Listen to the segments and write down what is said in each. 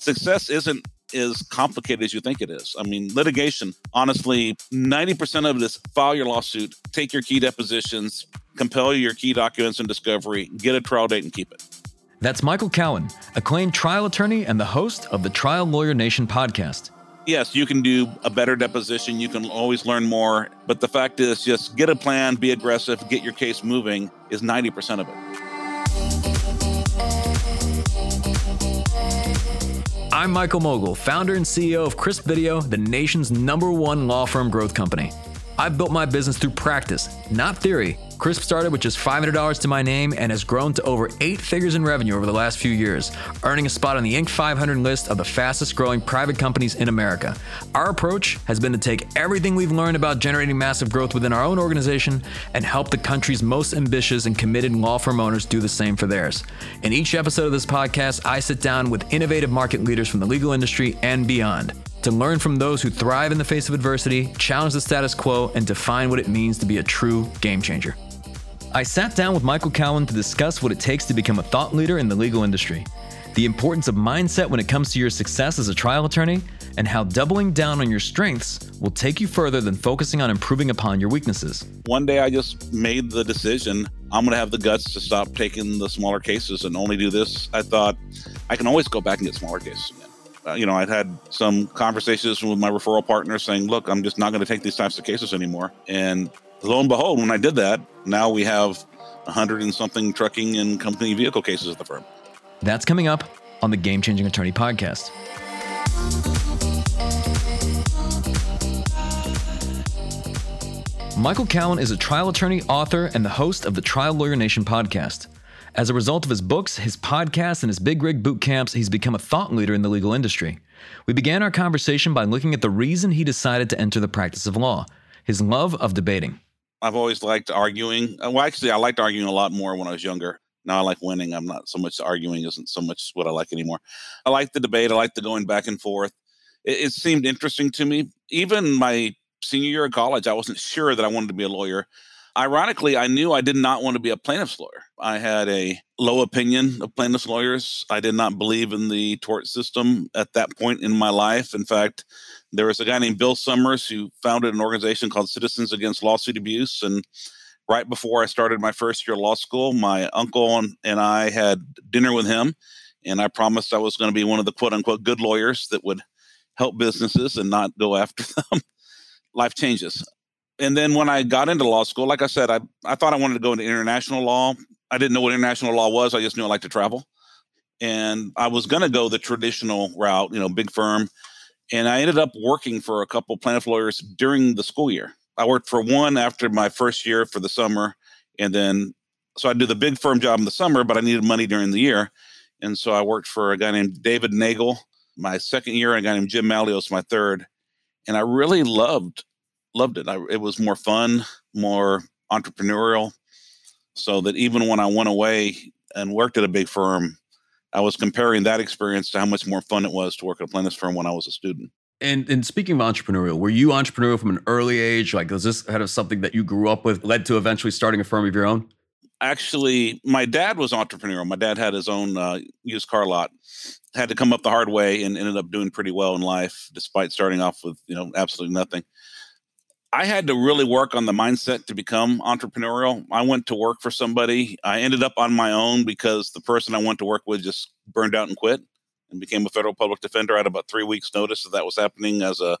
success isn't as complicated as you think it is. I mean, litigation, honestly, 90% of it is file your lawsuit, take your key depositions, compel your key documents and discovery, get a trial date, and keep it. That's Michael Cowen, acclaimed trial attorney and the host of the Trial Lawyer Nation podcast. Yes, you can do a better deposition. You can always learn more. But the fact is, just get a plan, be aggressive, get your case moving is 90% of it. I'm Michael Mogill, founder and CEO of Crisp Video, the nation's number one law firm growth company. I've built my business through practice, not theory. Crisp started with just $500 to my name and has grown to over eight figures in revenue over the last few years, earning a spot on the Inc. 500 list of the fastest growing private companies in America. Our approach has been to take everything we've learned about generating massive growth within our own organization and help the country's most ambitious and committed law firm owners do the same for theirs. In each episode of this podcast, I sit down with innovative market leaders from the legal industry and beyond to learn from those who thrive in the face of adversity, challenge the status quo, and define what it means to be a true game changer. I sat down with Michael Cowen to discuss what it takes to become a thought leader in the legal industry, the importance of mindset when it comes to your success as a trial attorney, and how doubling down on your strengths will take you further than focusing on improving upon your weaknesses. One day I just made the decision I'm going to have the guts to stop taking the smaller cases and only do this. I thought I can always go back and get smaller cases again. Uh, you know, I'd had some conversations with my referral partners saying, look, I'm just not going to take these types of cases anymore. And lo and behold, when I did that, now we have a hundred and something trucking and company vehicle cases at the firm. That's coming up on the Game Changing Attorney podcast. Michael Cowen is a trial attorney, author, and the host of the Trial Lawyer Nation podcast. As a result of his books, his podcasts, and his big rig boot camps, he's become a thought leader in the legal industry. We began our conversation by looking at the reason he decided to enter the practice of law his love of debating. I've always liked arguing. Uh, well, actually, I liked arguing a lot more when I was younger. Now I like winning. I'm not so much arguing isn't so much what I like anymore. I like the debate. I like the going back and forth. It, it seemed interesting to me. Even my senior year of college, I wasn't sure that I wanted to be a lawyer. Ironically, I knew I did not want to be a plaintiff's lawyer. I had a low opinion of plaintiff's lawyers. I did not believe in the tort system at that point in my life. In fact, there was a guy named Bill Summers who founded an organization called Citizens Against Lawsuit Abuse. And right before I started my first year of law school, my uncle and I had dinner with him. And I promised I was going to be one of the quote unquote good lawyers that would help businesses and not go after them. Life changes and then when I got into law school, like I said, I, I thought I wanted to go into international law. I didn't know what international law was. I just knew I liked to travel. And I was going to go the traditional route, you know, big firm. And I ended up working for a couple plaintiff lawyers during the school year. I worked for one after my first year for the summer. And then, so I do the big firm job in the summer, but I needed money during the year. And so I worked for a guy named David Nagel my second year, and a guy named Jim Malios my third. And I really loved loved it. I, it was more fun, more entrepreneurial. So that even when I went away and worked at a big firm, I was comparing that experience to how much more fun it was to work at a plaintiff's firm when I was a student. And and speaking of entrepreneurial, were you entrepreneurial from an early age? Like, was this kind of something that you grew up with, led to eventually starting a firm of your own? Actually, my dad was entrepreneurial. My dad had his own uh, used car lot. Had to come up the hard way and ended up doing pretty well in life, despite starting off with you know absolutely nothing. I had to really work on the mindset to become entrepreneurial. I went to work for somebody. I ended up on my own because the person I went to work with just burned out and quit and became a federal public defender. Had about three weeks' notice that that was happening as a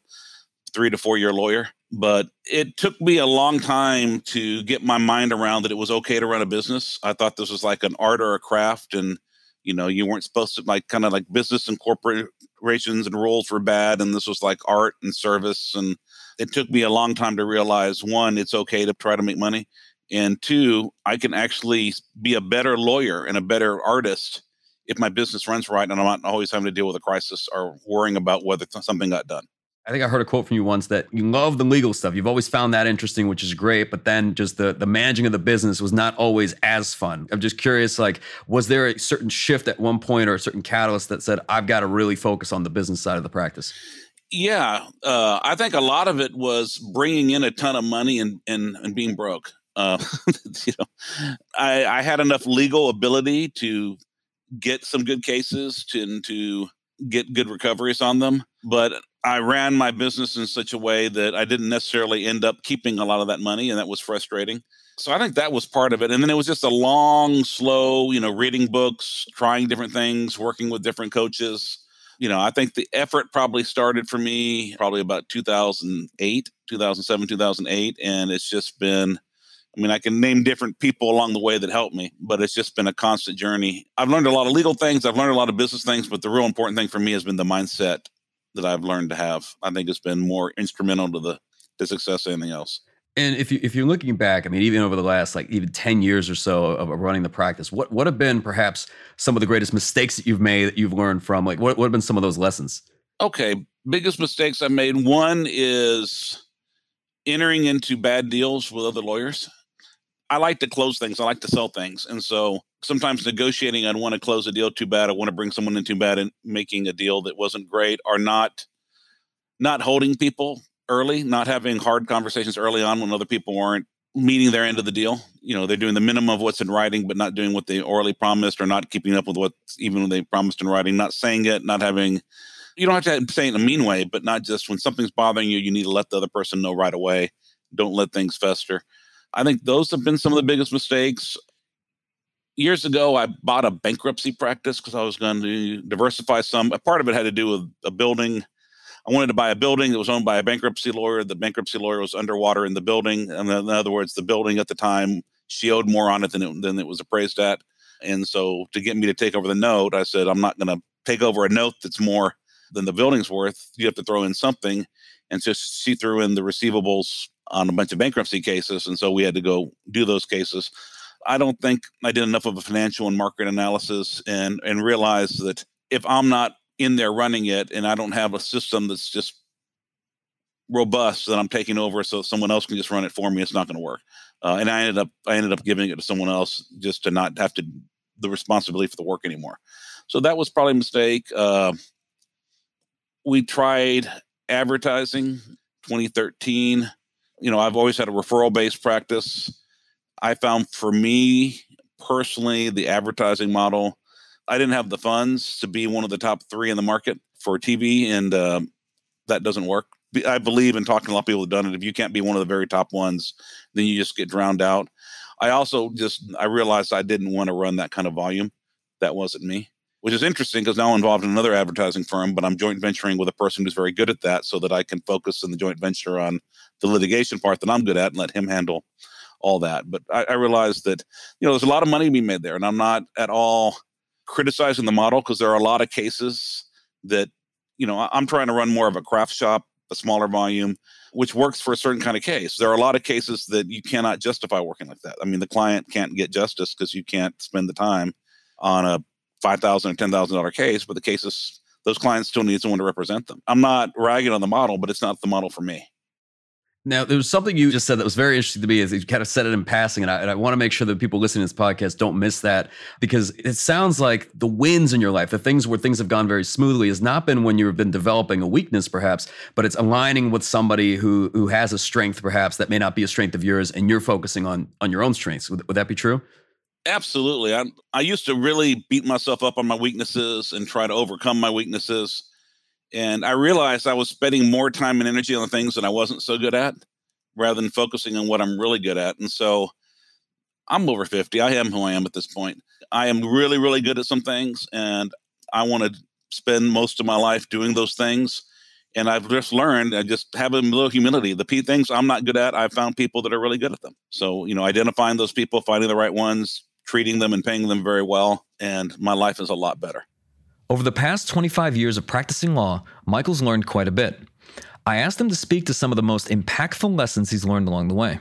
three to four year lawyer. But it took me a long time to get my mind around that it was okay to run a business. I thought this was like an art or a craft, and you know, you weren't supposed to like kind of like business and corporations and rules were bad, and this was like art and service and it took me a long time to realize one, it's okay to try to make money. And two, I can actually be a better lawyer and a better artist if my business runs right and I'm not always having to deal with a crisis or worrying about whether something got done. I think I heard a quote from you once that you love the legal stuff. You've always found that interesting, which is great. But then just the the managing of the business was not always as fun. I'm just curious, like, was there a certain shift at one point or a certain catalyst that said, I've got to really focus on the business side of the practice? Yeah, uh, I think a lot of it was bringing in a ton of money and and, and being broke. Uh, you know, I, I had enough legal ability to get some good cases to, to get good recoveries on them. But I ran my business in such a way that I didn't necessarily end up keeping a lot of that money, and that was frustrating. So I think that was part of it. And then it was just a long, slow, you know, reading books, trying different things, working with different coaches. You know, I think the effort probably started for me probably about 2008, 2007, 2008. And it's just been, I mean, I can name different people along the way that helped me, but it's just been a constant journey. I've learned a lot of legal things, I've learned a lot of business things, but the real important thing for me has been the mindset that I've learned to have. I think it's been more instrumental to the, the success than anything else. And if you if you're looking back, I mean, even over the last like even ten years or so of running the practice, what what have been perhaps some of the greatest mistakes that you've made that you've learned from? Like, what what have been some of those lessons? Okay, biggest mistakes I've made. One is entering into bad deals with other lawyers. I like to close things. I like to sell things, and so sometimes negotiating, I'd want to close a deal too bad. I want to bring someone in too bad and making a deal that wasn't great, or not not holding people early, not having hard conversations early on when other people weren't meeting their end of the deal. You know, they're doing the minimum of what's in writing, but not doing what they orally promised or not keeping up with what even when they promised in writing, not saying it, not having you don't have to say it in a mean way, but not just when something's bothering you, you need to let the other person know right away. Don't let things fester. I think those have been some of the biggest mistakes. Years ago, I bought a bankruptcy practice because I was going to diversify some. A part of it had to do with a building I wanted to buy a building that was owned by a bankruptcy lawyer. The bankruptcy lawyer was underwater in the building. And in other words, the building at the time, she owed more on it than it, than it was appraised at. And so to get me to take over the note, I said, I'm not going to take over a note that's more than the building's worth. You have to throw in something. And so she threw in the receivables on a bunch of bankruptcy cases. And so we had to go do those cases. I don't think I did enough of a financial and market analysis and and realized that if I'm not in there running it and I don't have a system that's just robust that I'm taking over so someone else can just run it for me, it's not going to work. Uh, and I ended up I ended up giving it to someone else just to not have to the responsibility for the work anymore. So that was probably a mistake. Uh, we tried advertising 2013. You know, I've always had a referral based practice. I found for me personally the advertising model I didn't have the funds to be one of the top three in the market for TV, and uh, that doesn't work. I believe in talking to a lot of people who've done it. If you can't be one of the very top ones, then you just get drowned out. I also just I realized I didn't want to run that kind of volume. That wasn't me, which is interesting because now I'm involved in another advertising firm, but I'm joint venturing with a person who's very good at that, so that I can focus in the joint venture on the litigation part that I'm good at and let him handle all that. But I, I realized that you know there's a lot of money to be made there, and I'm not at all criticizing the model because there are a lot of cases that you know i'm trying to run more of a craft shop a smaller volume which works for a certain kind of case. There are a lot of cases that you cannot justify working like that. I mean the client can't get justice because you can't spend the time on a 5000 or $10000 case but the cases those clients still need someone to represent them. I'm not ragging on the model but it's not the model for me now, there was something you just said that was very interesting to me. Is you kind of said it in passing, and I, and I want to make sure that people listening to this podcast don't miss that because it sounds like the wins in your life, the things where things have gone very smoothly, has not been when you've been developing a weakness, perhaps, but it's aligning with somebody who who has a strength, perhaps that may not be a strength of yours, and you're focusing on on your own strengths. Would, would that be true? Absolutely. I I used to really beat myself up on my weaknesses and try to overcome my weaknesses and I realized I was spending more time and energy on the things that I wasn't so good at rather than focusing on what I'm really good at. And so I'm over 50. I am who I am at this point. I am really, really good at some things, and I want to spend most of my life doing those things. And I've just learned, I just have a little humility. The P things I'm not good at, I've found people that are really good at them. So, you know, identifying those people, finding the right ones, treating them and paying them very well. And my life is a lot better. Over the past 25 years of practicing law, Michael's learned quite a bit. I asked him to speak to some of the most impactful lessons he's learned along the way.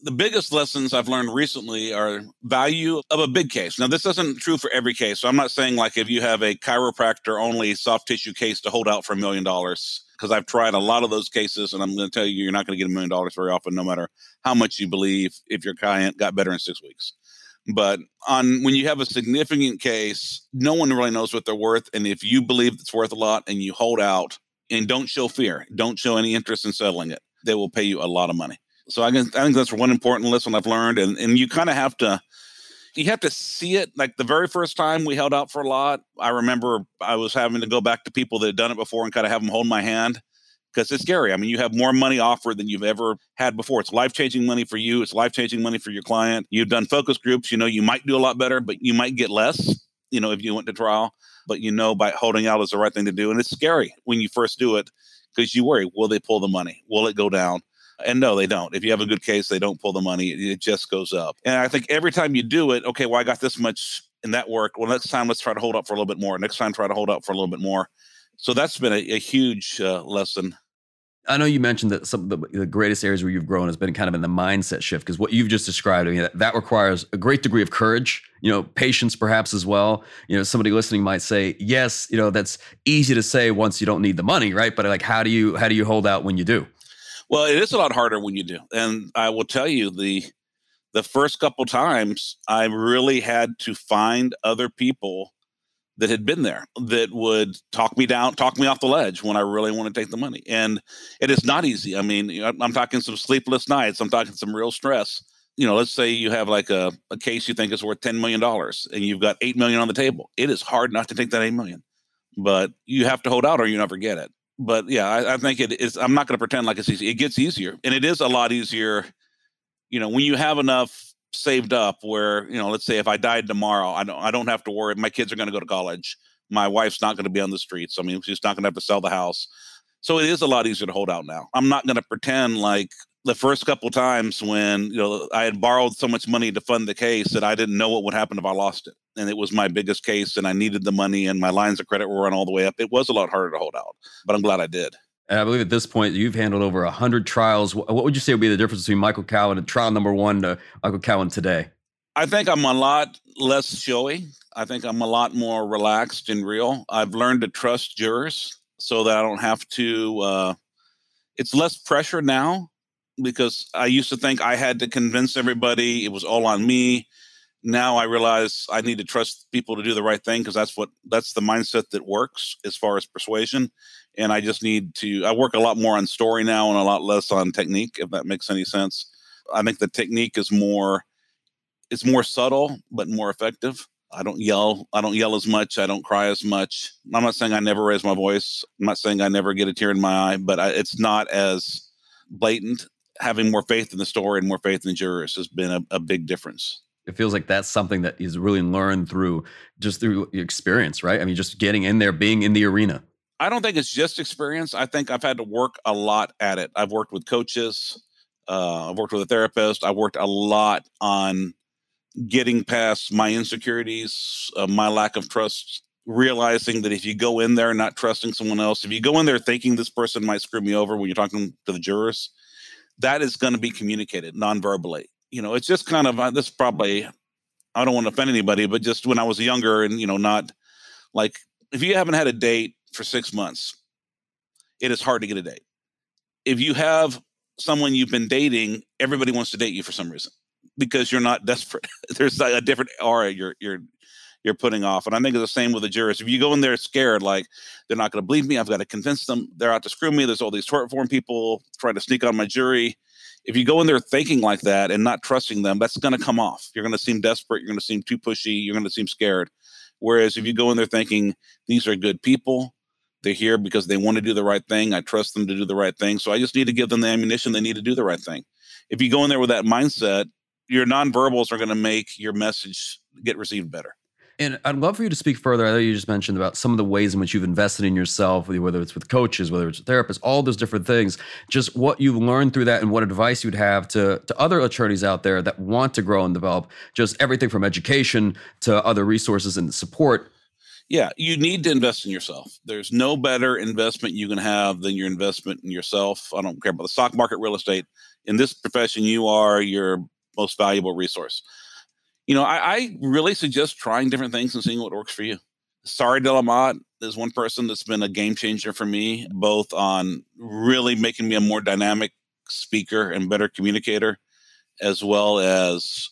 The biggest lessons I've learned recently are value of a big case. Now, this isn't true for every case. So I'm not saying like if you have a chiropractor only soft tissue case to hold out for a million dollars, because I've tried a lot of those cases, and I'm going to tell you, you're not going to get a million dollars very often, no matter how much you believe if your client got better in six weeks. But on when you have a significant case, no one really knows what they're worth. And if you believe it's worth a lot and you hold out and don't show fear, don't show any interest in settling it, they will pay you a lot of money. So I, I think that's one important lesson I've learned. And, and you kind of have to, you have to see it. Like the very first time we held out for a lot, I remember I was having to go back to people that had done it before and kind of have them hold my hand because it's scary. I mean, you have more money offered than you've ever had before. It's life changing money for you. It's life changing money for your client. You've done focus groups. You know, you might do a lot better, but you might get less. You know, if you went to trial, but you know, by holding out is the right thing to do. And it's scary when you first do it because you worry, will they pull the money? Will it go down? And no, they don't. If you have a good case, they don't pull the money. It just goes up. And I think every time you do it, okay, well, I got this much in that work. Well, next time, let's try to hold up for a little bit more. Next time, try to hold up for a little bit more. So that's been a, a huge uh, lesson. I know you mentioned that some of the, the, greatest areas where you've grown has been kind of in the mindset shift because what you've just described, I mean, that, that, requires a great degree of courage, you know, patience perhaps as well. You know, somebody listening might say, yes, you know, that's easy to say once you don't need the money, right? But like, how do you how do you hold out when you do? Well, it is a lot harder when you do. And I will tell you the the first couple times I really had to find other people that had been there that would talk me down, talk me off the ledge when I really want to take the money. And it is not easy. I mean, I'm talking some sleepless nights. I'm talking some real stress. You know, let's say you have like a, a case you think is worth $10 million and you've got 8 million on the table. It is hard not to take that 8 million, but you have to hold out or you never get it but yeah, I, I think it is. I'm not going to pretend like it's easy. It gets easier, and it is a lot easier. You know, when you have enough saved up, where you know, let's say if I died tomorrow, I don't, I don't have to worry. My kids are going to go to college. My wife's not going to be on the streets. I mean, she's not going to have to sell the house. So it is a lot easier to hold out now. I'm not going to pretend like the first couple times when you know I had borrowed so much money to fund the case that I didn't know what would happen if I lost it, and it was my biggest case, and I needed the money, and my lines of credit were run all the way up. It was a lot harder to hold out, but I'm glad I did. And I believe at this point you've handled over hundred trials. What would you say would be the difference between Michael Cowen and trial number one to Michael Cowen today? I think I'm a lot less showy. I think I'm a lot more relaxed and real. I've learned to trust jurors so that I don't have to. Uh, it's less pressure now because I used to think I had to convince everybody it was all on me. Now I realize I need to trust people to do the right thing because that's what that's the mindset that works as far as persuasion. And I just need to I work a lot more on story now and a lot less on technique, if that makes any sense. I think the technique is more it's more subtle but more effective. I don't yell. I don't yell as much. I don't cry as much. I'm not saying I never raise my voice. I'm not saying I never get a tear in my eye, but I, it's not as blatant having more faith in the story and more faith in the jurors has been a, a big difference it feels like that's something that is really learned through just through experience, right? I mean, just getting in there, being in the arena. I don't think it's just experience. I think I've had to work a lot at it. I've worked with coaches, uh, I've worked with a therapist. I worked a lot on getting past my insecurities, uh, my lack of trust, realizing that if you go in there not trusting someone else, if you go in there thinking this person might screw me over when you're talking to the jurors, that is going to be communicated non-verbally. You know, it's just kind of uh, this probably I don't want to offend anybody, but just when I was younger and you know not like if you haven't had a date for 6 months, it is hard to get a date. If you have someone you've been dating, everybody wants to date you for some reason because you're not desperate. There's a different aura you're you're you're putting off. And I think it's the same with the jurors. If you go in there scared, like they're not going to believe me, I've got to convince them they're out to screw me. There's all these tort reform people trying to sneak on my jury. If you go in there thinking like that and not trusting them, that's going to come off. You're going to seem desperate. You're going to seem too pushy. You're going to seem scared. Whereas if you go in there thinking these are good people, they're here because they want to do the right thing. I trust them to do the right thing. So I just need to give them the ammunition they need to do the right thing. If you go in there with that mindset, your nonverbals are going to make your message get received better. And I'd love for you to speak further. I know you just mentioned about some of the ways in which you've invested in yourself, whether it's with coaches, whether it's therapists, all those different things. Just what you've learned through that and what advice you'd have to, to other attorneys out there that want to grow and develop, just everything from education to other resources and support. Yeah, you need to invest in yourself. There's no better investment you can have than your investment in yourself. I don't care about the stock market, real estate. In this profession, you are your most valuable resource you know, I, I, really suggest trying different things and seeing what works for you. Sari de la is one person that's been a game changer for me, both on really making me a more dynamic speaker and better communicator, as well as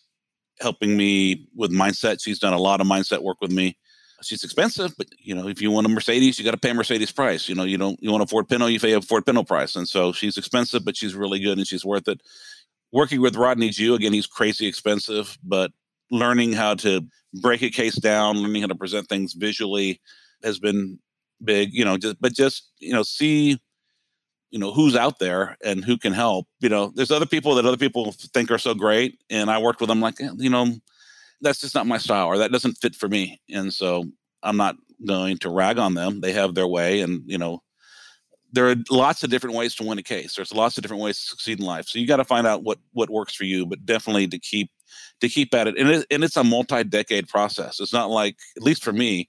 helping me with mindset. She's done a lot of mindset work with me. She's expensive, but you know, if you want a Mercedes, you got to pay Mercedes price. You know, you don't you want a Ford Pinto, you pay a Ford Pinto price. And so she's expensive, but she's really good and she's worth it. Working with Rodney Jew again, he's crazy expensive, but learning how to break a case down, learning how to present things visually has been big. You know, just but just you know see you know who's out there and who can help you know. There's other people that other people think are so great and i worked with them like you know that's just not my style or that doesn't fit for me. And so i'm not going to rag on them. They have their way and you know there are lots of different ways to win a case. There's lots of different ways to succeed in life. So you got to find out what what works for you but definitely to keep to keep at it and, it, and it's a multi-decade process it's not like at least for me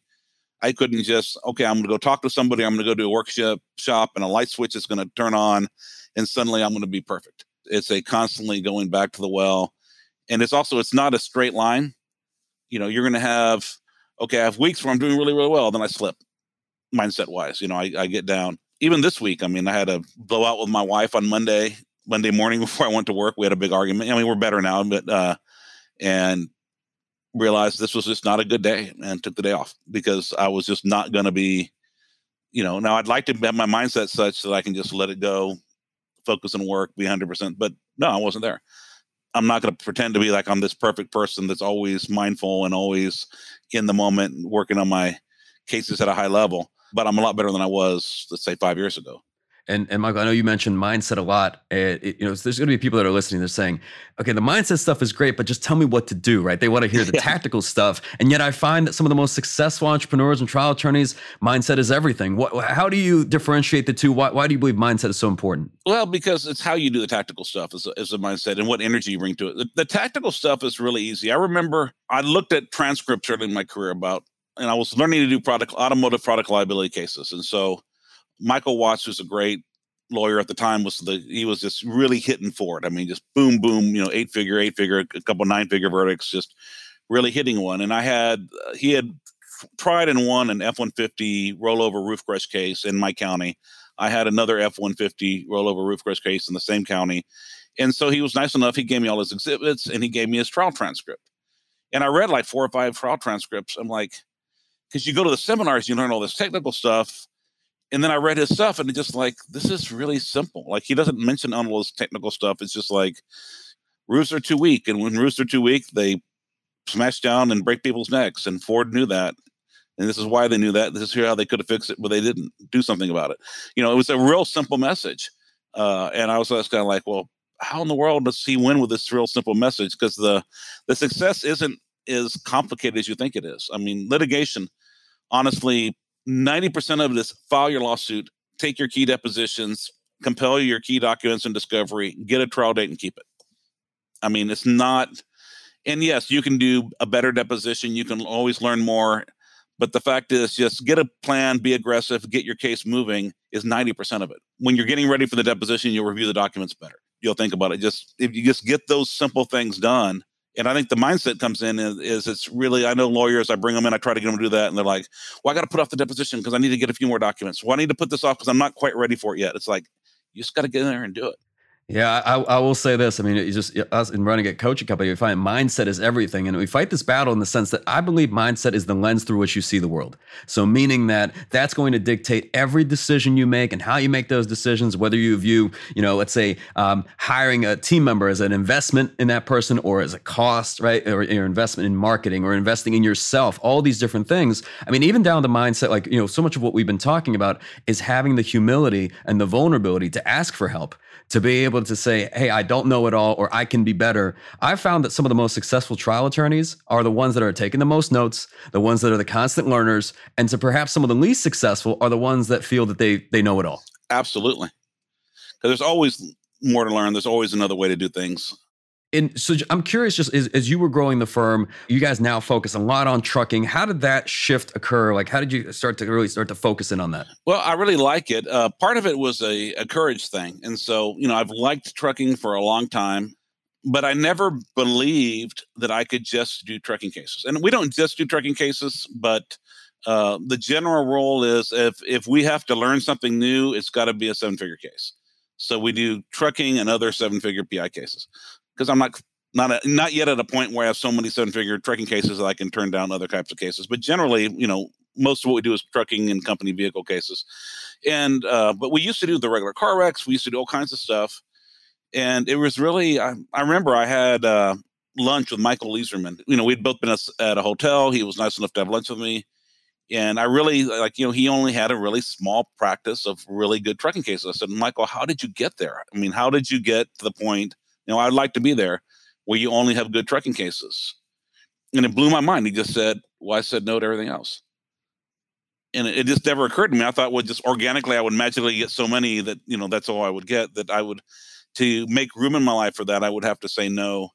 I couldn't just okay. I'm going to go talk to somebody. I'm going to go do a workshop shop, and a light switch is going to turn on, and suddenly I'm going to be perfect. It's a constantly going back to the well, and it's also it's not a straight line. You know, you're going to have okay. I have weeks where I'm doing really really well, then I slip, mindset wise. You know, I, I get down. Even this week, I mean, I had a blowout with my wife on Monday Monday morning before I went to work. We had a big argument. I mean, we're better now, but uh, and realized this was just not a good day and took the day off because I was just not going to be, you know, now I'd like to have my mindset such that I can just let it go, focus and work, be 100%. But no, I wasn't there. I'm not going to pretend to be like I'm this perfect person that's always mindful and always in the moment working on my cases at a high level. But I'm a lot better than I was, let's say, five years ago. And, and Michael, I know you mentioned mindset a lot. It, it, you know, there's going to be people that are listening. They're saying, "Okay, the mindset stuff is great, but just tell me what to do." Right? They want to hear the yeah. tactical stuff. And yet, I find that some of the most successful entrepreneurs and trial attorneys, mindset is everything. What, how do you differentiate the two? Why, why do you believe mindset is so important? Well, because it's how you do the tactical stuff is, is a mindset and what energy you bring to it. The, the tactical stuff is really easy. I remember I looked at transcripts early in my career about, and I was learning to do product automotive product liability cases, and so Mikal Watts, who's a great lawyer at the time, was the he was just really hitting for it. I mean, just boom, boom, you know, eight figure, eight figure, a couple nine figure verdicts, just really hitting one. And I had uh, he had tried and won an F one fifty rollover roof crush case in my county. I had another F one fifty rollover roof crush case in the same county, and so he was nice enough. He gave me all his exhibits and he gave me his trial transcript. And I read like four or five trial transcripts. I'm like, because you go to the seminars, you learn all this technical stuff and then I read his stuff and it's just like, this is really simple. Like he doesn't mention all this technical stuff. It's just like roofs are too weak. And when roofs are too weak, they smash down and break people's necks. And Ford knew that. And this is why they knew that. This is how they could have fixed it, but they didn't do something about it. You know, it was a real simple message. Uh, and I was just kind of like, well, how in the world does he win with this real simple message? Because the the success isn't as complicated as you think it is. I mean, litigation, honestly, 90% of it is file your lawsuit, take your key depositions, compel your key documents and discovery, get a trial date and keep it. I mean, it's not, and yes, you can do a better deposition, you can always learn more. But the fact is, just get a plan, be aggressive, get your case moving is 90% of it. When you're getting ready for the deposition, you'll review the documents better. You'll think about it. Just if you just get those simple things done, and I think the mindset comes in is, is, it's really, I know lawyers, I bring them in, I try to get them to do that. And they're like, well, I got to put off the deposition because I need to get a few more documents. Well, I need to put this off because I'm not quite ready for it yet. It's like, you just got to get in there and do it. Yeah, I, I, will say this. I mean, you just us in running a coaching company, we find mindset is everything, and we fight this battle in the sense that I believe mindset is the lens through which you see the world. So, meaning that that's going to dictate every decision you make and how you make those decisions. Whether you view, you know, let's say um, hiring a team member as an investment in that person or as a cost, right, or your investment in marketing or investing in yourself, all these different things. I mean, even down to mindset, like you know, so much of what we've been talking about is having the humility and the vulnerability to ask for help to be able to say, hey, I don't know it all or I can be better. I've found that some of the most successful trial attorneys are the ones that are taking the most notes, the ones that are the constant learners, and to perhaps some of the least successful are the ones that feel that they they know it all. Absolutely. Because there's always more to learn. There's always another way to do things. And so I'm curious, just as, as, you were growing the firm, you guys now focus a lot on trucking. How did that shift occur? Like, how did you start to really start to focus in on that? Well, I really like it. Uh, part of it was a, a courage thing. And so, you know, I've liked trucking for a long time, but I never believed that I could just do trucking cases. And we don't just do trucking cases, but uh, the general rule is if if we have to learn something new, it's got to be a seven figure case. So we do trucking and other seven figure PI cases because I'm not not a, not yet at a point where I have so many seven figure trucking cases that I can turn down other types of cases. But generally, you know, most of what we do is trucking and company vehicle cases. And uh, but we used to do the regular car wrecks. We used to do all kinds of stuff. And it was really I, I remember I had uh, lunch with Michael Leizerman. You know, we'd both been at a hotel. He was nice enough to have lunch with me. And I really like, you know, he only had a really small practice of really good trucking cases. I said, Michael, how did you get there? I mean, how did you get to the point? You know, I'd like to be there where you only have good trucking cases. And it blew my mind. He just said, Well, I said no to everything else. And it, it just never occurred to me. I thought, well, just organically, I would magically get so many that, you know, that's all I would get that I would, to make room in my life for that, I would have to say no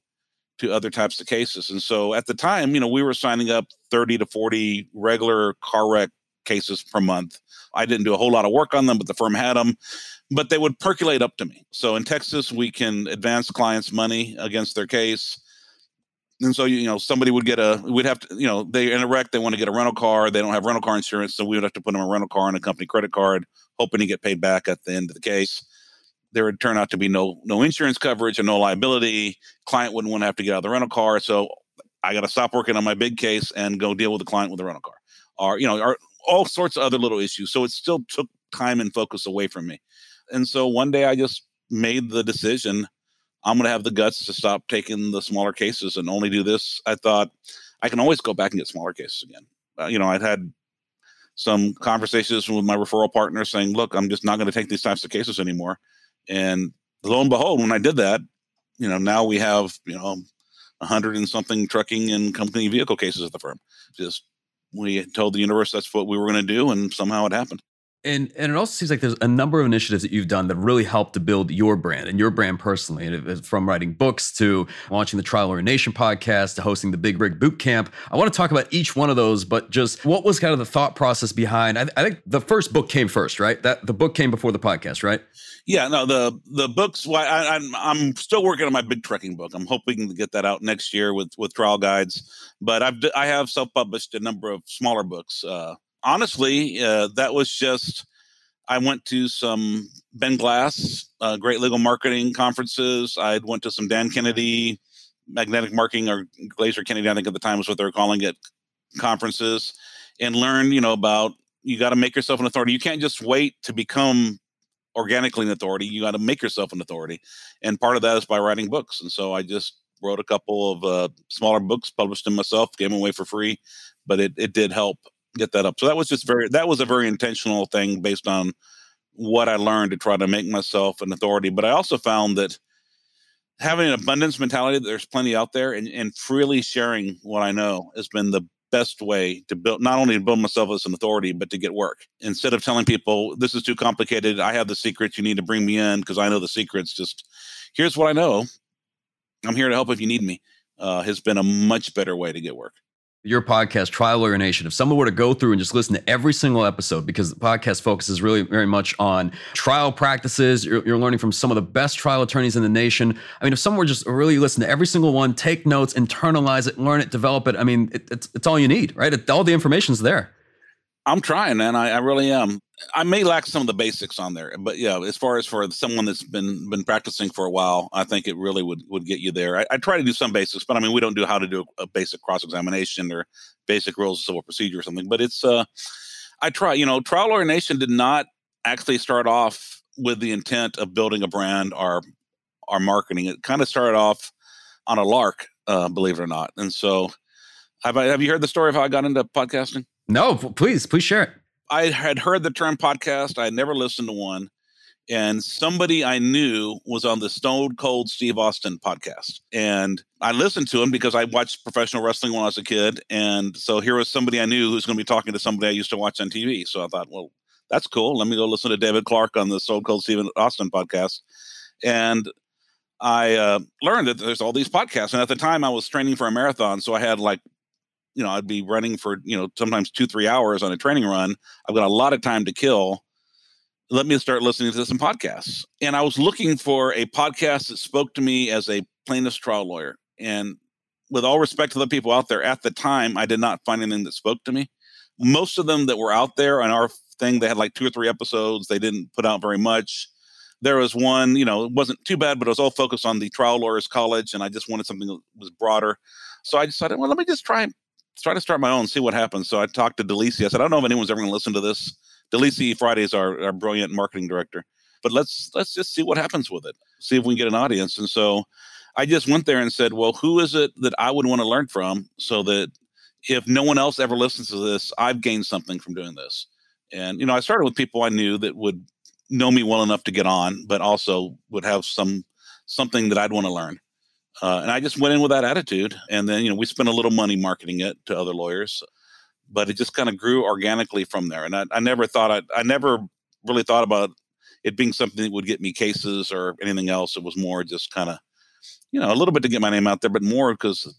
to other types of cases. And so at the time, you know, we were signing up 30 to 40 regular car wreck cases per month. I didn't do a whole lot of work on them, but the firm had them. But they would percolate up to me. So in Texas, we can advance clients' money against their case. And so, you know, somebody would get a, we'd have to, you know, they in a wreck, they want to get a rental car. They don't have rental car insurance. So we would have to put them a rental car on a company credit card, hoping to get paid back at the end of the case there would turn out to be no no insurance coverage and no liability. Client wouldn't want to have to get out of the rental car, so I got to stop working on my big case and go deal with the client with the rental car, or you know, or all sorts of other little issues. So it still took time and focus away from me. And so one day I just made the decision I'm going to have the guts to stop taking the smaller cases and only do this. I thought I can always go back and get smaller cases again. Uh, you know, I'd had some conversations with my referral partner saying, look, I'm just not going to take these types of cases anymore. And lo and behold, when I did that, you know, now we have, you know, a hundred and something trucking and company vehicle cases at the firm. Just we told the universe that's what we were going to do, and somehow it happened. And and it also seems like there's a number of initiatives that you've done that really helped to build your brand and your brand personally. And from writing books to launching the Trial Lawyer Nation podcast to hosting the Big Rig Boot Camp. I want to talk about each one of those, but just what was kind of the thought process behind? I, I think the first book came first, right? That the book came before the podcast, right? Yeah, no, the the books. Well, I, I'm I'm still working on my big trucking book. I'm hoping to get that out next year with with trial guides. But I've I have self published a number of smaller books. Uh, honestly, uh, that was just I went to some Ben Glass, uh, great legal marketing conferences. I went to some Dan Kennedy, magnetic marketing or Glazer Kennedy, I think at the time was what they were calling it, conferences, and learned, you know, about you got to make yourself an authority. You can't just wait to become organically an authority. You got to make yourself an authority, and part of that is by writing books. And so I just wrote a couple of uh, smaller books, published them myself, gave them away for free, but it it did help get that up. So that was just very that was a very intentional thing based on what I learned to try to make myself an authority. But I also found that having an abundance mentality that there's plenty out there and, and freely sharing what I know has been the best way to build not only to build myself as an authority but to get work. Instead of telling people this is too complicated. I have the secrets. You need to bring me in because i know the secrets. Just here's what i know. I'm here to help if you need me uh, has been a much better way to get work your podcast, Trial Lawyer Nation, if someone were to go through and just listen to every single episode, because the podcast focuses really very much on trial practices, you're, you're, learning from some of the best trial attorneys in the nation. I mean, if someone were just really listen to every single one, take notes, internalize it, learn it, develop it, I mean, it, it's, it's all you need, right? It, all the information's there. I'm trying, man. I, I, really am. I may lack some of the basics on there, but yeah, as far as for someone that's been been practicing for a while, I think it really would would get you there. I, I try to do some basics, but I mean, we don't do how to do a, a basic cross examination or basic rules of civil procedure or something. But it's uh, I try. You know, Trial Lawyer Nation did not actually start off with the intent of building a brand or our marketing. It kind of started off on a lark, uh, believe it or not. And so, have I have you heard the story of how I got into podcasting? No, please, please share it. I had heard the term podcast. I had never listened to one. And somebody I knew was on the Stone Cold Steve Austin podcast. And I listened to him because I watched professional wrestling when I was a kid. And so here was somebody I knew who's going to be talking to somebody I used to watch on TV. So I thought, well, that's cool. Let me go listen to David Clark on the Stone Cold Steve Austin podcast. And I uh, learned that there's all these podcasts. And at the time, I was training for a marathon. So I had like you know, I'd be running for, you know, sometimes two, three hours on a training run. I've got a lot of time to kill. Let me start listening to some podcasts. And I was looking for a podcast that spoke to me as a plaintiff's trial lawyer. And with all respect to the people out there, at the time, I did not find anything that spoke to me. Most of them that were out there on our thing, they had like two or three episodes. They didn't put out very much. There was one, you know, it wasn't too bad, but it was all focused on the trial lawyers college. And I just wanted something that was broader. So I decided, well, let me just try try to start my own, see what happens. So I talked to Delisi. I said, I don't know if anyone's ever going to listen to this. Delisi Friday is our, our brilliant marketing director, but let's let's just see what happens with it. See if we can get an audience. And so I just went there and said, well, who is it that I would want to learn from so that if no one else ever listens to this, I've gained something from doing this. And, you know, I started with people I knew that would know me well enough to get on, but also would have some something that I'd want to learn. Uh, and I just went in with that attitude. And then, you know, we spent a little money marketing it to other lawyers, but it just kind of grew organically from there. And I, I never thought I, I never really thought about it being something that would get me cases or anything else. It was more just kind of, you know, a little bit to get my name out there, but more because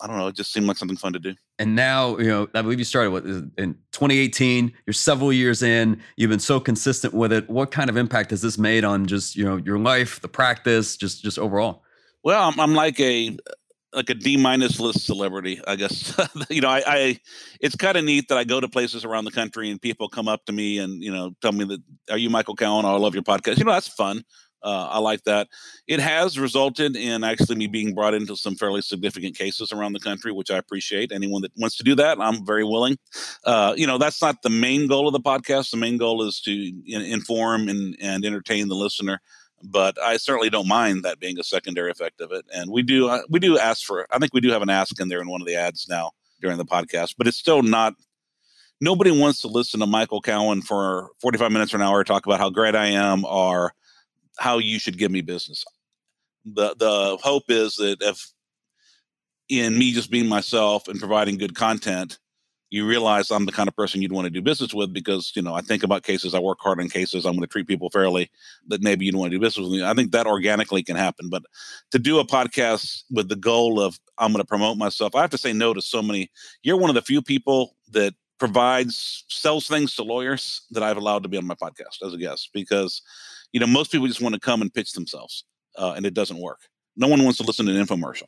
I don't know, it just seemed like something fun to do. And now, you know, I believe you started what in 2018. You're several years in. You've been so consistent with it. What kind of impact has this made on just you know your life, the practice, just just overall? Well, I'm, I'm like a like a D minus list celebrity, I guess. you know, I, I it's kind of neat that I go to places around the country and people come up to me and you know tell me that are you Michael Cowen? Oh, I love your podcast. You know, that's fun. Uh, I like that. It has resulted in actually me being brought into some fairly significant cases around the country, which I appreciate. Anyone that wants to do that, I'm very willing. Uh, you know, that's not the main goal of the podcast. The main goal is to in- inform and, and entertain the listener. But I certainly don't mind that being a secondary effect of it. And we do uh, we do ask for. I think we do have an ask in there in one of the ads now during the podcast, but it's still not nobody wants to listen to Michael Cowen for 45 minutes or an hour talk about how great I am or how you should give me business. The the hope is that if in me just being myself and providing good content, you realize I'm the kind of person you'd want to do business with because you know I think about cases, I work hard on cases, I'm going to treat people fairly. That maybe you'd want to do business with me. I think that organically can happen, but to do a podcast with the goal of I'm going to promote myself, I have to say no to so many. You're one of the few people that provides sells things to lawyers that I've allowed to be on my podcast as a guest because you know, most people just want to come and pitch themselves, uh, and it doesn't work. No one wants to listen to an infomercial.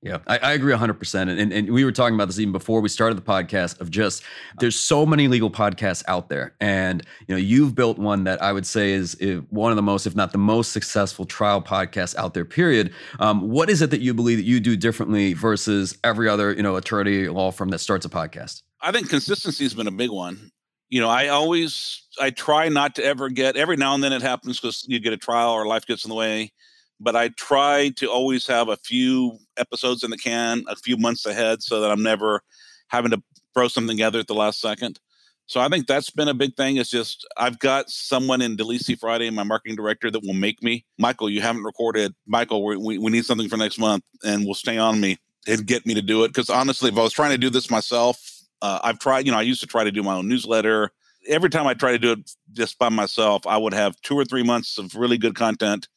Yeah, I, I, agree 100%. And, and we were talking about this even before we started the podcast of just there's so many legal podcasts out there. And, you know, you've built one that I would say is, is one of the most, if not the most successful trial podcast out there, period. Um, what is it that you believe that you do differently versus every other, you know, attorney law firm that starts a podcast? I think consistency has been a big one you know, I always I try not to ever get every now and then it happens because you get a trial or life gets in the way. But I try to always have a few episodes in the can, a few months ahead, so that I'm never having to throw something together at the last second. So I think that's been a big thing. It's just I've got someone in Delisi Friday, my marketing director, that will make me. Michael, you haven't recorded. Michael, we, we need something for next month, and will stay on me and get me to do it. Because honestly, if I was trying to do this myself, uh, I've tried, you know, I used to try to do my own newsletter. Every time I try to do it just by myself, I would have two or three months of really good content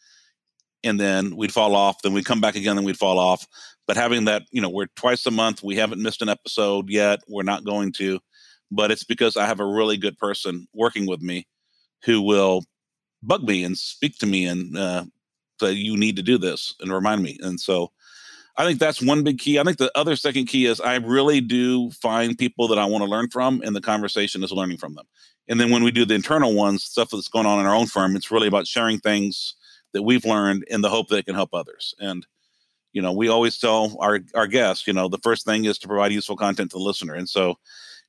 and then we'd fall off. Then we'd come back again, then we'd fall off. But having that, you know, we're twice a month. We haven't missed an episode yet. We're not going to, but it's because I have a really good person working with me who will bug me and speak to me and uh, say, you need to do this and remind me. And so I think that's one big key. I think the other second key is I really do find people that I want to learn from, and the conversation is learning from them. And then when we do the internal ones, stuff that's going on in our own firm, it's really about sharing things that we've learned in the hope that it can help others. And you know, we always tell our our guests, you know, the first thing is to provide useful content to the listener. And so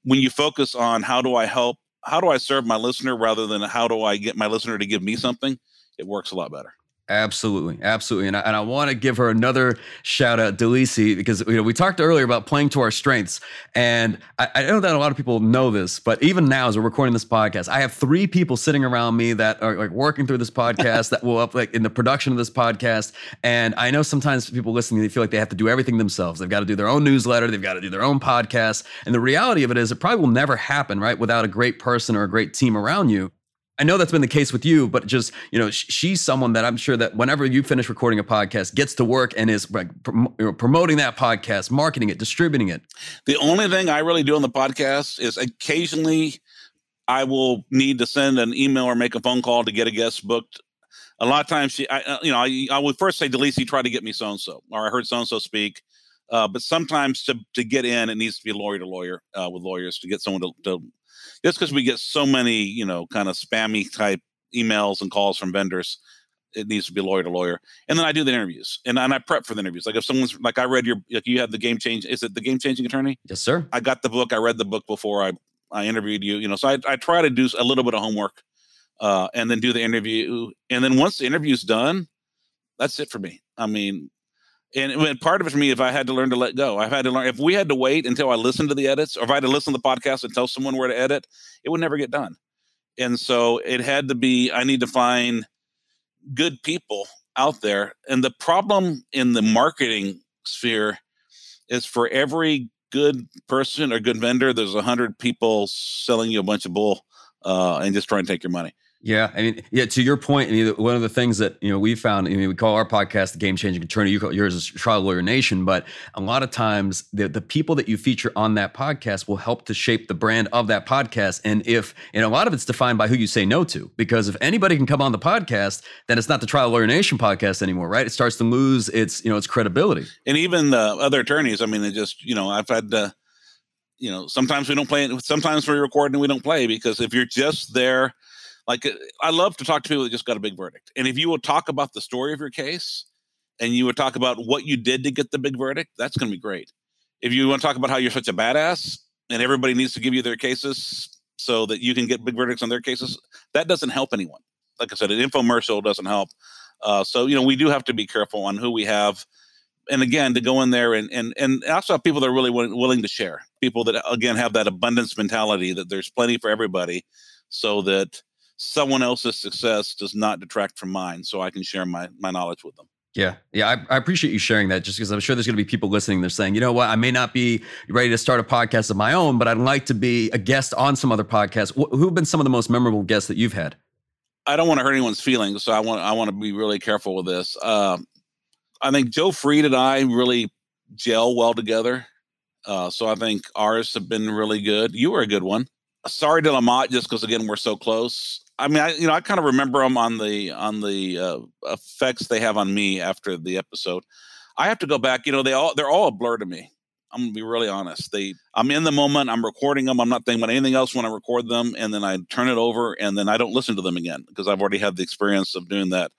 when you focus on how do I help, how do I serve my listener rather than how do I get my listener to give me something, it works a lot better. Absolutely, absolutely, and I, and I want to give her another shout out, Delisi, because you know we talked earlier about playing to our strengths, and I, I, know that a lot of people know this, but even now as we're recording this podcast, I have three people sitting around me that are like working through this podcast that will up like in the production of this podcast, and I know sometimes people listening they feel like they have to do everything themselves. They've got to do their own newsletter, they've got to do their own podcast, and the reality of it is it probably will never happen right without a great person or a great team around you. I know that's been the case with you, but just you know, she's someone that I'm sure that whenever you finish recording a podcast, gets to work and is like promoting that podcast, marketing it, distributing it. The only thing I really do on the podcast is occasionally I will need to send an email or make a phone call to get a guest booked. A lot of times, she, I, uh, you know, I, I would first say, Delisi, try to get me so and so, or I heard so and so speak. Uh, but sometimes to to get in, it needs to be lawyer to lawyer uh, with lawyers to get someone to, to just because we get so many, you know, kind of spammy type emails and calls from vendors, it needs to be lawyer to lawyer. And then I do the interviews and, and I prep for the interviews. Like if someone's like I read your like you had the game change is it the game changing attorney? Yes, sir. I got the book. I read the book before I I interviewed you. You know, so I I try to do a little bit of homework, uh, and then do the interview. And then once the interview's done, that's it for me. I mean, And, and part of it for me, if I had to learn to let go, I've had to learn. If we had to wait until I listened to the edits, or if I had to listen to the podcast and tell someone where to edit, it would never get done. And so it had to be. I need to find good people out there. And the problem in the marketing sphere is for every good person or good vendor, there's a hundred people selling you a bunch of bull uh, and just trying to take your money. Yeah, I mean, yeah. To your point, I mean, one of the things that you know we found, I mean, we call our podcast the Game Changing Attorney. You call yours is Trial Lawyer Nation, but a lot of times the the people that you feature on that podcast will help to shape the brand of that podcast. And if and a lot of it's defined by who you say no to, because if anybody can come on the podcast, then it's not the Trial Lawyer Nation podcast anymore, right? It starts to lose its you know its credibility. And even the other attorneys, I mean, it just you know I've had. Uh, you know, sometimes we don't play. Sometimes we record and we don't play because if you're just there like uh, I love to talk to people that just got a big verdict. And if you will talk about the story of your case and you would talk about what you did to get the big verdict, that's going to be great. If you want to talk about how you're such a badass and everybody needs to give you their cases so that you can get big verdicts on their cases, that doesn't help anyone. Like I said, an infomercial doesn't help. Uh, so you know we do have to be careful on who we have, and again to go in there and and and also have people that are really willing to share. People that again have that abundance mentality that there's plenty for everybody, so that someone else's success does not detract from mine so i can share my my knowledge with them yeah, yeah, I, I, appreciate you sharing that. Just because I'm sure there's going to be people listening. They're saying, you know what, I may not be ready to start a podcast of my own, but I'd like to be a guest on some other podcast. Wh- who have been some of the most memorable guests that you've had? I don't want to hurt anyone's feelings, so I want I want to be really careful with this. Uh, I think Joe Fried and I really gel well together, uh, so I think ours have been really good. You were a good one. sorry to la Motte, just because again we're so close. I mean, I you know I kind of remember them on the on the uh, effects they have on me after the episode. I have to go back. You know, they all they're all a blur to me. I'm gonna be really honest. They I'm in the moment. I'm recording them. I'm not thinking about anything else when I record them, and then I turn it over, and then I don't listen to them again because I've already had the experience of doing that.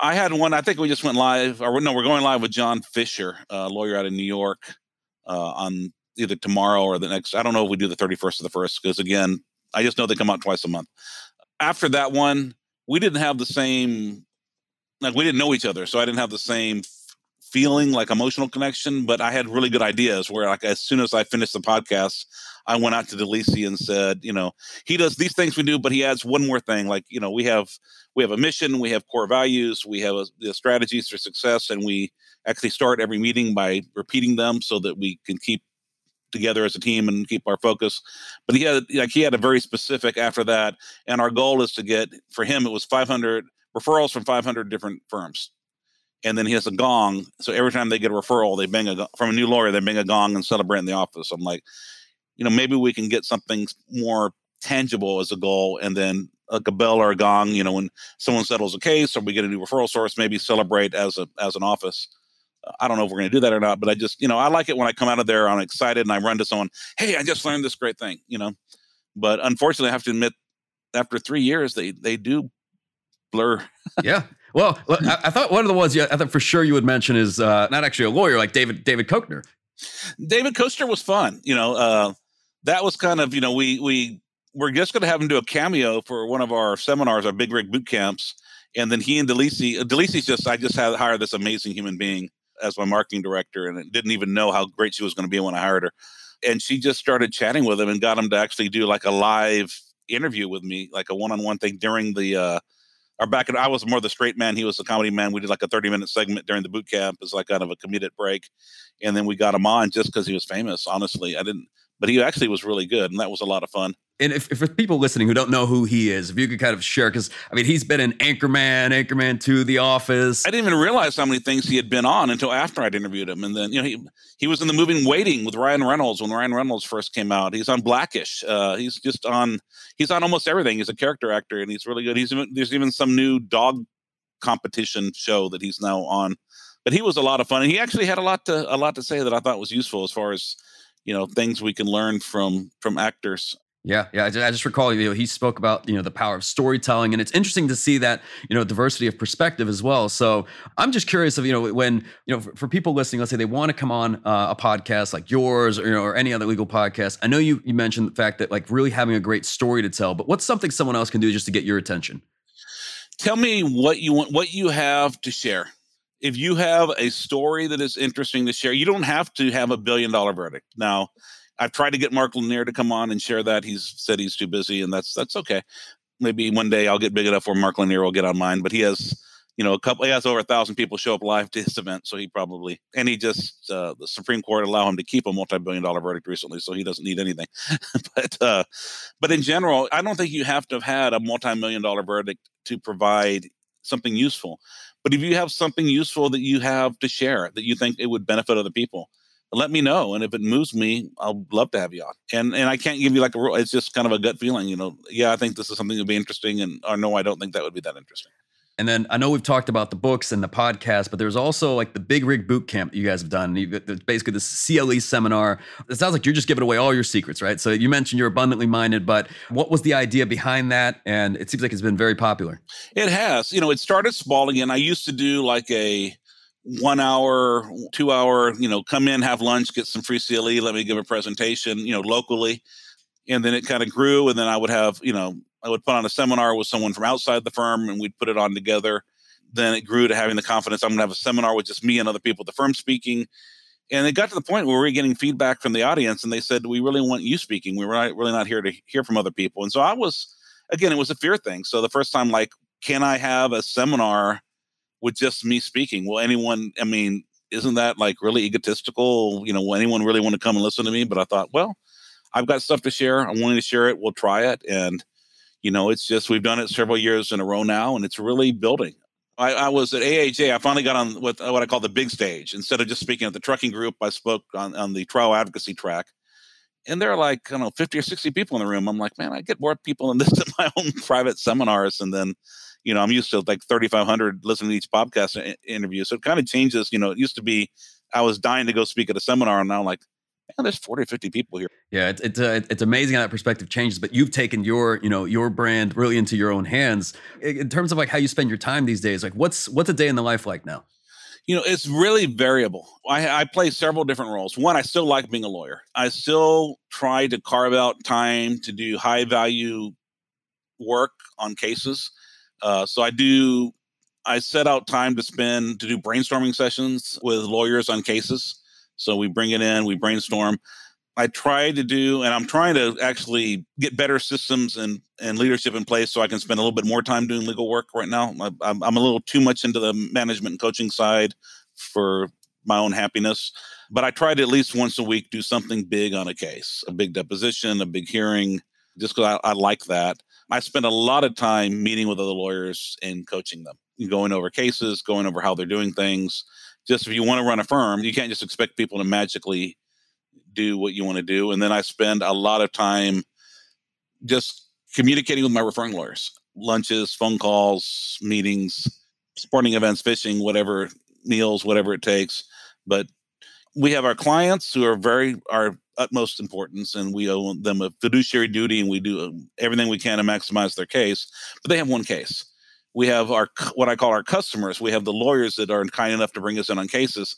I had one. I think we just went live, or no, we're going live with John Fisher, a lawyer out of New York, uh, on either tomorrow or the next. I don't know if we do the 31st or the first because again, I just know they come out twice a month after that one, we didn't have the same like we didn't know each other, so I didn't have the same feeling like emotional connection. But I had really good ideas where like as soon as I finished the podcast, I went out to DeLisi and said, you know, he does these things we do, but he adds one more thing. Like, you know, we have we have a mission, we have core values, we have a, the strategies for success, and we actually start every meeting by repeating them so that we can keep together as a team and keep our focus. But he had like he had a very specific after that, and our goal is to get for him it was 500 referrals from 500 different firms, and then he has a gong. So every time they get a referral, they bang a from a new lawyer, they bang a gong and celebrate in the office. I'm like, you know, maybe we can get something more tangible as a goal, and then like a bell or a gong. You know, when someone settles a case or we get a new referral source, maybe celebrate as a as an office. I don't know if we're going to do that or not, but I just, you know, I like it when I come out of there, I'm excited and I run to someone, hey, I just learned this great thing, you know. But unfortunately, I have to admit, after three years, they they do blur. yeah. Well, I, I, thought one of the ones you, I thought for sure you would mention is uh, not actually a lawyer, like David David Koechner. David Koechner was fun. You know, uh, that was kind of you know we we we're just going to have him do a cameo for one of our seminars, our big rig boot camps, and then he and DeLisi. DeLisi's just I just had hired this amazing human being as my marketing director and didn't even know how great she was going to be when I hired her. And she just started chatting with him and got him to actually do like a live interview with me, like a one-on-one thing during the uh our back and I was more the straight man, he was the comedy man. We did like a 30 minute segment during the boot camp as like kind of a comedic break. And then we got him on just because he was famous. Honestly, I didn't but he actually was really good and that was a lot of fun and if, if for people listening who don't know who he is, if you could kind of share, because I mean, he's been in Anchorman, Anchorman 2, The Office. I didn't even realize how many things he had been on until after I'd interviewed him. And then, you know, he, he was in the movie Waiting with Ryan Reynolds when Ryan Reynolds first came out. He's on Blackish. Uh, he's just on, he's on almost everything. He's a character actor and he's really good. He's even, There's even some new dog competition show that he's now on. But he was a lot of fun. And he actually had a lot to, a lot to say that I thought was useful as far as, you know, things we can learn from, from actors. Yeah, yeah. I just, I just recall you know, he spoke about you know the power of storytelling, and it's interesting to see that you know diversity of perspective as well. So I'm just curious of you know when you know for, for people listening, let's say they want to come on uh, a podcast like yours or you know or any other legal podcast. I know you you mentioned the fact that like really having a great story to tell, but what's something someone else can do just to get your attention? Tell me what you want, what you have to share. If you have a story that is interesting to share, you don't have to have a billion dollar verdict. Now, I've tried to get Mark Lanier to come on and share that. He's said he's too busy, and that's that's okay. Maybe one day I'll get big enough where Mark Lanier will get on mine. But he has, you know, a couple. He has over a thousand people show up live to his event, so he probably and he just uh, the Supreme Court allow him to keep a multi-billion dollar verdict recently, so he doesn't need anything. but uh, but in general, I don't think you have to have had a multi-million dollar verdict to provide something useful. But if you have something useful that you have to share that you think it would benefit other people, let me know. And if it moves me, I'll love to have you on. And and I can't give you like a rule. It's just kind of a gut feeling, you know. Yeah, I think this is something that would be interesting, and or no, I don't think that would be that interesting. And then I know we've talked about the books and the podcast, but there's also like the Big Rig Boot Camp you guys have done. Basically this CLE seminar. It sounds like you're just giving away all your secrets, right? So you mentioned you're abundantly minded, but what was the idea behind that? And it seems like it's been very popular. It has. You know, it started small again. I used to do like a one hour, two hour, you know, come in, have lunch, get some free CLE, let me give a presentation, you know, locally. And then it kind of grew. And then I would have, you know, I would put on a seminar with someone from outside the firm and we'd put it on together. Then it grew to having the confidence I'm going to have a seminar with just me and other people at the firm speaking. And it got to the point where we were getting feedback from the audience and they said, We really want you speaking. We were not, really not here to hear from other people. And so I was, again, it was a fear thing. So the first time, like, can I have a seminar with just me speaking? Will anyone, I mean, isn't that like really egotistical? You know, will anyone really want to come and listen to me? But I thought, well, I've got stuff to share. I'm willing to share it. We'll try it. And you know, it's just we've done it several years in a row now, and it's really building. I, I was at AAJ. I finally got on with uh, what I call the big stage. Instead of just speaking at the trucking group, I spoke on, on the trial advocacy track. And there are like, I don't know, 50 or 60 people in the room. I'm like, man, I get more people in this at my own private seminars. And then, you know, I'm used to like 3,500 listening to each podcast uh, interview. So it kind of changes. You know, it used to be I was dying to go speak at a seminar, and now I'm like, man, there's 40 or 50 people here. Yeah, it's it's, uh, it's amazing how that perspective changes. But you've taken your you know your brand really into your own hands in terms of like how you spend your time these days. Like, what's what's a day in the life like now? You know, it's really variable. I, I play several different roles. One, I still like being a lawyer. I still try to carve out time to do high value work on cases. Uh, so I do. I set out time to spend to do brainstorming sessions with lawyers on cases so we bring it in, we brainstorm. I try to do, and I'm trying to actually get better systems and, and leadership in place so I can spend a little bit more time doing legal work right now. I'm, I'm a little too much into the management and coaching side for my own happiness. But I try to at least once a week do something big on a case, a big deposition, a big hearing, just because I, I like that. I spend a lot of time meeting with other lawyers and coaching them, going over cases, going over how they're doing things just if you want to run a firm, you can't just expect people to magically do what you want to do. And then I spend a lot of time just communicating with my referring lawyers, lunches, phone calls, meetings, sporting events, fishing, whatever meals, whatever it takes. But we have our clients who are very our utmost importance, and we owe them a fiduciary duty, and we do um, everything we can to maximize their case. But they have one case we have our what I call our customers. We have the lawyers that are kind enough to bring us in on cases.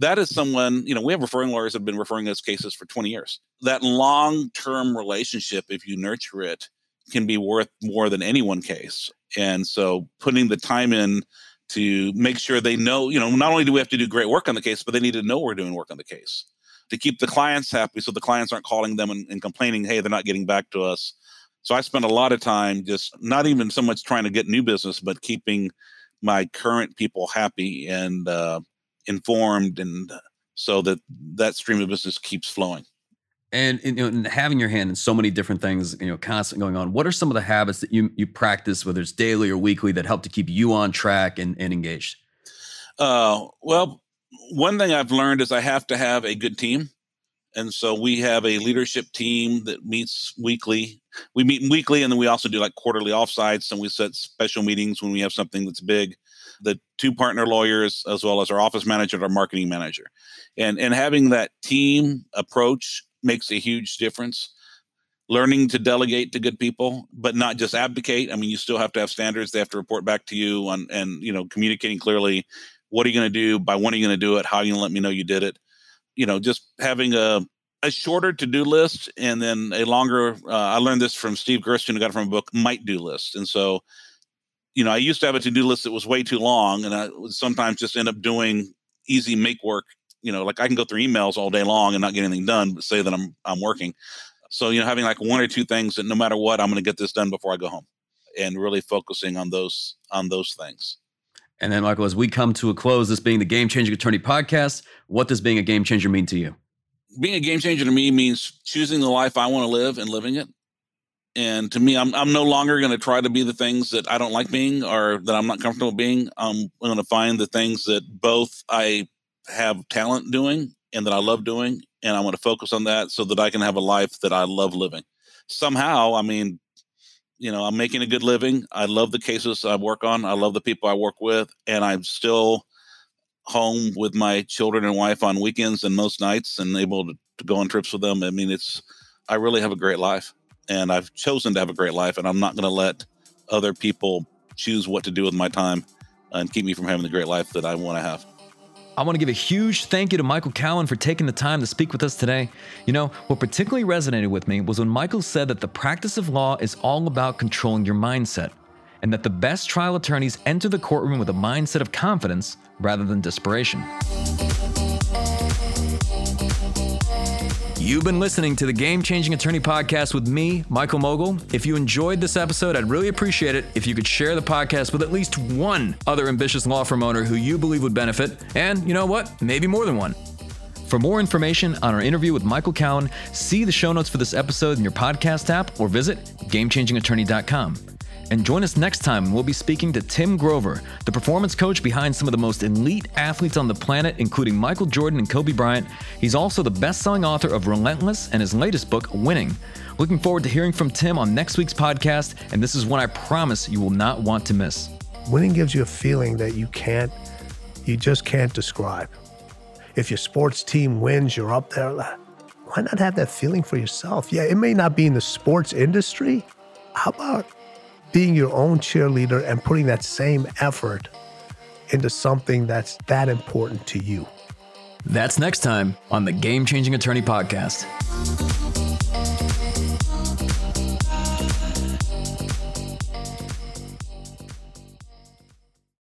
That is someone, you know, we have referring lawyers that have been referring us cases for 20 years. That long-term relationship, if you nurture it, can be worth more than any one case. And so putting the time in to make sure they know, you know, not only do we have to do great work on the case, but they need to know we're doing work on the case to keep the clients happy so the clients aren't calling them and, and complaining, hey, they're not getting back to us so I spend a lot of time just not even so much trying to get new business, but keeping my current people happy and uh, informed, and so that that stream of business keeps flowing. And, you know, and having your hand in so many different things, you know, constantly going on. What are some of the habits that you you practice, whether it's daily or weekly, that help to keep you on track and, and engaged? Uh, well, one thing I've learned is I have to have a good team. And so we have a leadership team that meets weekly. We meet weekly, and then we also do like quarterly offsites, and we set special meetings when we have something that's big. The two partner lawyers, as well as our office manager and our marketing manager, and and having that team approach makes a huge difference. Learning to delegate to good people, but not just abdicate. I mean, you still have to have standards. They have to report back to you on, and you know, communicating clearly. What are you going to do? By when are you going to do it? How are you going to let me know you did it? You know, just having a a shorter to do list and then a longer. Uh, I learned this from Steve Gursten, who got it from a book, might do list. And so you know, I used to have a to do list that was way too long, and I would sometimes just end up doing easy make work. You know, like I can go through emails all day long and not get anything done, but say that I'm I'm working. So you know, having like one or two things that no matter what, I'm going to get this done before I go home, and really focusing on those on those things. And then, Michael, as we come to a close, this being the Game Changing Attorney podcast, what does being a game changer mean to you? Being a game changer to me means choosing the life I want to live and living it. And to me, I'm I'm no longer going to try to be the things that I don't like being or that I'm not comfortable being. I'm going to find the things that both I have talent doing and that I love doing, and I want to focus on that so that I can have a life that I love living. Somehow, I mean, you know, I'm making a good living. I love the cases I work on. I love the people I work with, and I'm still home with my children and wife on weekends and most nights, and able to, to go on trips with them. I mean, it's I really have a great life, and I've chosen to have a great life, and I'm not going to let other people choose what to do with my time and keep me from having the great life that I want to have. I want to give a huge thank you to Michael Cowen for taking the time to speak with us today. You know, what particularly resonated with me was when Michael said that the practice of law is all about controlling your mindset, and that the best trial attorneys enter the courtroom with a mindset of confidence rather than desperation. You've been listening to the Game Changing Attorney Podcast with me, Michael Mogill. If you enjoyed this episode, I'd really appreciate it if you could share the podcast with at least one other ambitious law firm owner who you believe would benefit, and you know what? Maybe more than one. For more information on our interview with Michael Cowen, see the show notes for this episode in your podcast app or visit GameChangingAttorney.com. And join us next time we'll be speaking to Tim Grover, the performance coach behind some of the most elite athletes on the planet, including Michael Jordan and Kobe Bryant. He's also the best selling author of Relentless and his latest book, Winning. Looking forward to hearing from Tim on next week's podcast, and this is one I promise you will not want to miss. Winning gives you a feeling that you can't, you just can't describe. If your sports team wins, you're up there. Why not have that feeling for yourself? Yeah, it may not be in the sports industry. How about being your own cheerleader and putting that same effort into something that's that important to you. That's next time on the Game Changing Attorney Podcast.